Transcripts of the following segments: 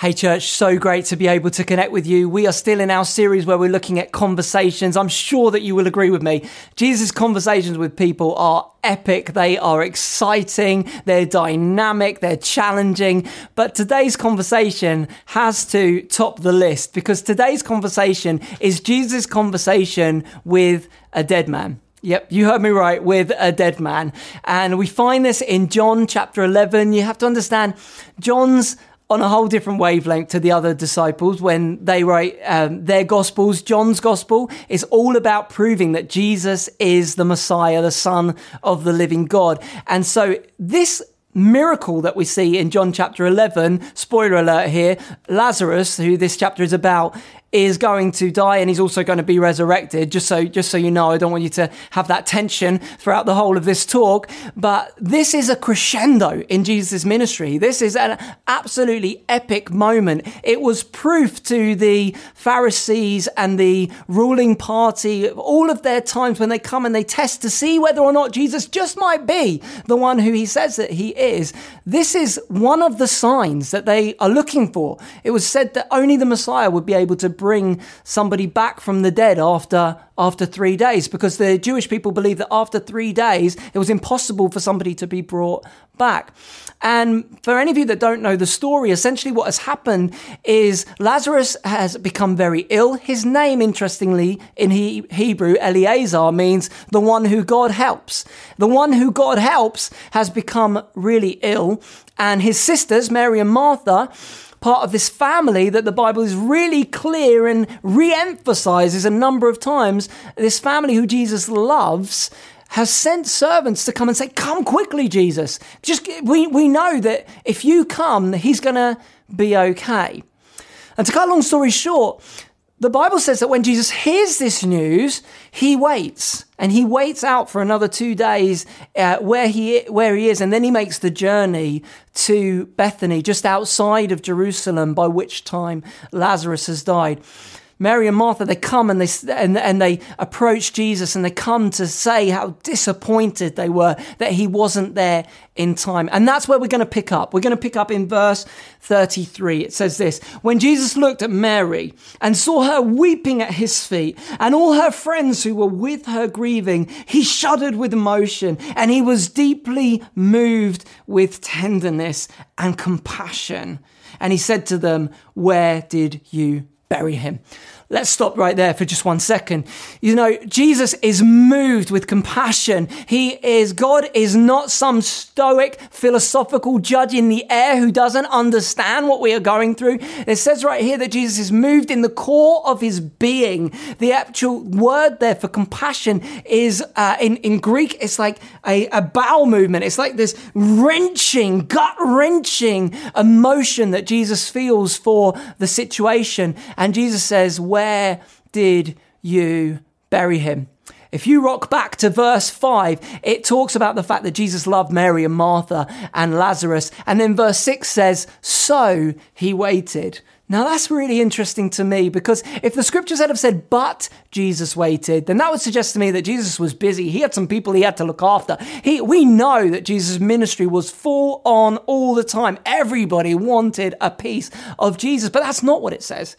Hey, church, so great to be able to connect with you. We are still in our series where we're looking at conversations. I'm sure that you will agree with me. Jesus' conversations with people are epic, they are exciting, they're dynamic, they're challenging. But today's conversation has to top the list because today's conversation is Jesus' conversation with a dead man. Yep, you heard me right, with a dead man. And we find this in John chapter 11. You have to understand, John's on a whole different wavelength to the other disciples when they write um, their gospels. John's gospel is all about proving that Jesus is the Messiah, the Son of the living God. And so this miracle that we see in John chapter 11, spoiler alert here, Lazarus, who this chapter is about, is going to die and he's also going to be resurrected. Just so, just so you know, I don't want you to have that tension throughout the whole of this talk. But this is a crescendo in Jesus' ministry. This is an absolutely epic moment. It was proof to the Pharisees and the ruling party all of their times when they come and they test to see whether or not Jesus just might be the one who he says that he is. This is one of the signs that they are looking for. It was said that only the Messiah would be able to bring somebody back from the dead after after three days because the Jewish people believe that after three days it was impossible for somebody to be brought back. And for any of you that don't know the story, essentially what has happened is Lazarus has become very ill. His name, interestingly, in he- Hebrew, Eleazar, means the one who God helps. The one who God helps has become really ill. And his sisters, Mary and Martha, part of this family that the Bible is really clear and re emphasizes a number of times. This family who Jesus loves has sent servants to come and say, Come quickly, Jesus. Just we, we know that if you come, he's to be okay. And to cut a long story short, the Bible says that when Jesus hears this news, he waits and he waits out for another two days uh, where he where he is, and then he makes the journey to Bethany, just outside of Jerusalem, by which time Lazarus has died. Mary and Martha, they come and they, and, and they approach Jesus and they come to say how disappointed they were that he wasn't there in time. And that's where we're going to pick up. We're going to pick up in verse 33. It says this When Jesus looked at Mary and saw her weeping at his feet and all her friends who were with her grieving, he shuddered with emotion and he was deeply moved with tenderness and compassion. And he said to them, Where did you bury him. Let's stop right there for just one second. You know, Jesus is moved with compassion. He is, God is not some stoic philosophical judge in the air who doesn't understand what we are going through. It says right here that Jesus is moved in the core of his being. The actual word there for compassion is, uh, in, in Greek, it's like a, a bowel movement. It's like this wrenching, gut wrenching emotion that Jesus feels for the situation. And Jesus says, where did you bury him? If you rock back to verse 5, it talks about the fact that Jesus loved Mary and Martha and Lazarus. And then verse 6 says, So he waited. Now that's really interesting to me because if the scriptures had have said, but Jesus waited, then that would suggest to me that Jesus was busy. He had some people he had to look after. He, we know that Jesus' ministry was full on all the time. Everybody wanted a piece of Jesus, but that's not what it says.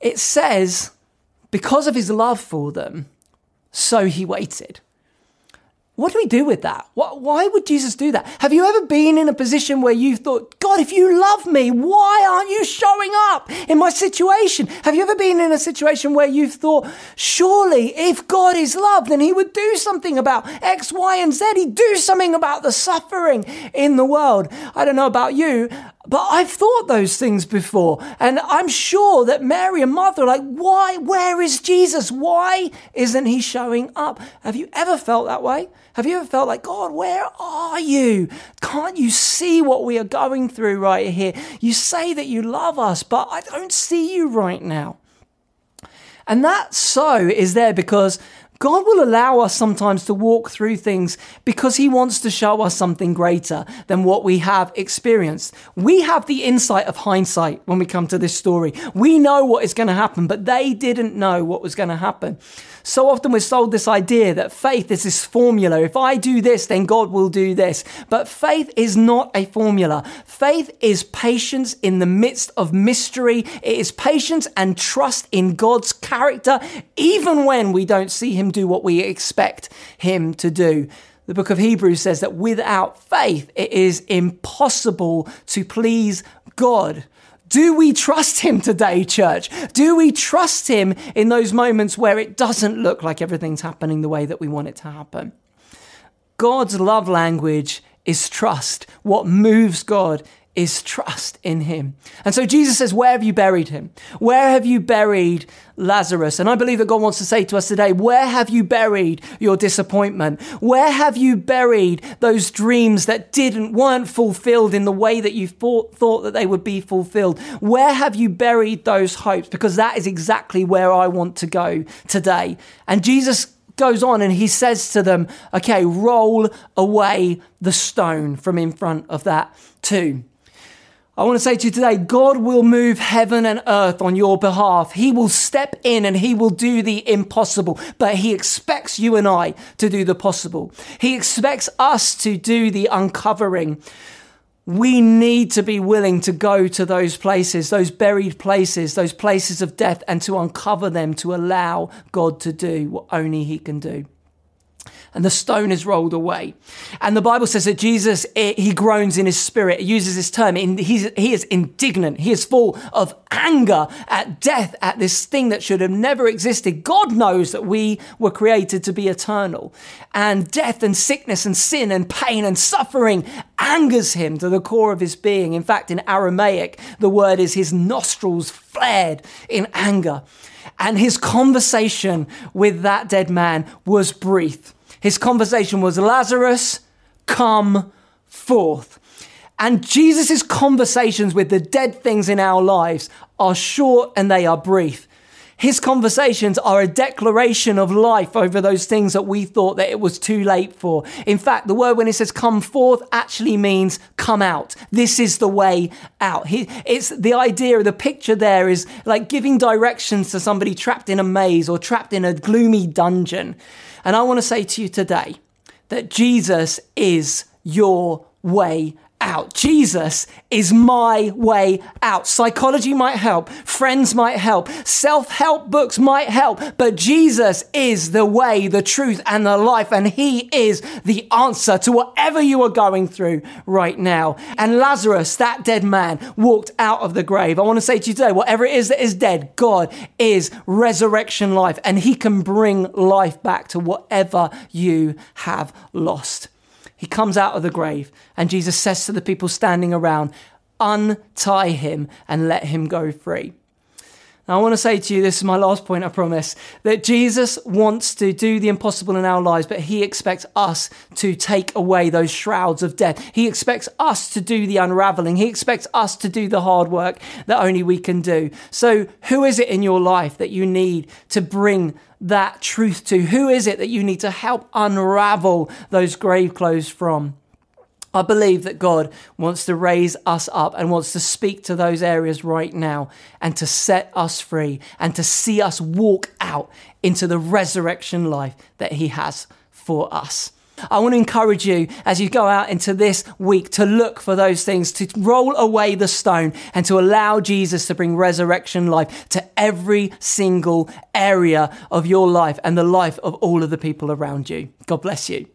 It says, because of his love for them, so he waited. What do we do with that? Why would Jesus do that? Have you ever been in a position where you thought, God, if you love me, why aren't you showing up in my situation? Have you ever been in a situation where you've thought, surely if God is love, then he would do something about X, Y, and Z. He'd do something about the suffering in the world. I don't know about you, but I've thought those things before. And I'm sure that Mary and Martha are like, why? Where is Jesus? Why isn't he showing up? Have you ever felt that way? Have you ever felt like, God, where are you? Can't you see what we are going through right here? You say that you love us, but I don't see you right now. And that so is there because God will allow us sometimes to walk through things because He wants to show us something greater than what we have experienced. We have the insight of hindsight when we come to this story. We know what is going to happen, but they didn't know what was going to happen. So often we're sold this idea that faith is this formula. If I do this, then God will do this. But faith is not a formula. Faith is patience in the midst of mystery. It is patience and trust in God's character, even when we don't see Him do what we expect Him to do. The book of Hebrews says that without faith, it is impossible to please God. Do we trust Him today, church? Do we trust Him in those moments where it doesn't look like everything's happening the way that we want it to happen? God's love language is trust. What moves God is trust in him. And so Jesus says, Where have you buried him? Where have you buried Lazarus? And I believe that God wants to say to us today, Where have you buried your disappointment? Where have you buried those dreams that didn't, weren't fulfilled in the way that you thought, thought that they would be fulfilled? Where have you buried those hopes? Because that is exactly where I want to go today. And Jesus goes on and he says to them, Okay, roll away the stone from in front of that tomb. I want to say to you today, God will move heaven and earth on your behalf. He will step in and he will do the impossible, but he expects you and I to do the possible. He expects us to do the uncovering. We need to be willing to go to those places, those buried places, those places of death, and to uncover them to allow God to do what only he can do and the stone is rolled away. And the Bible says that Jesus, eh, he groans in his spirit. He uses this term. He is indignant. He is full of anger at death, at this thing that should have never existed. God knows that we were created to be eternal. And death and sickness and sin and pain and suffering angers him to the core of his being. In fact, in Aramaic, the word is his nostrils flared in anger. And his conversation with that dead man was brief. His conversation was Lazarus, come forth. And Jesus' conversations with the dead things in our lives are short and they are brief. His conversations are a declaration of life over those things that we thought that it was too late for. In fact, the word when it says come forth actually means come out. This is the way out. It's the idea, the picture there is like giving directions to somebody trapped in a maze or trapped in a gloomy dungeon. And I want to say to you today that Jesus is your way out. Jesus is my way out. Psychology might help, friends might help, self help books might help, but Jesus is the way, the truth, and the life, and He is the answer to whatever you are going through right now. And Lazarus, that dead man, walked out of the grave. I want to say to you today, whatever it is that is dead, God is resurrection life, and He can bring life back to whatever you have lost. He comes out of the grave, and Jesus says to the people standing around, Untie him and let him go free. I want to say to you, this is my last point, I promise, that Jesus wants to do the impossible in our lives, but he expects us to take away those shrouds of death. He expects us to do the unraveling. He expects us to do the hard work that only we can do. So, who is it in your life that you need to bring that truth to? Who is it that you need to help unravel those grave clothes from? I believe that God wants to raise us up and wants to speak to those areas right now and to set us free and to see us walk out into the resurrection life that He has for us. I want to encourage you as you go out into this week to look for those things, to roll away the stone and to allow Jesus to bring resurrection life to every single area of your life and the life of all of the people around you. God bless you.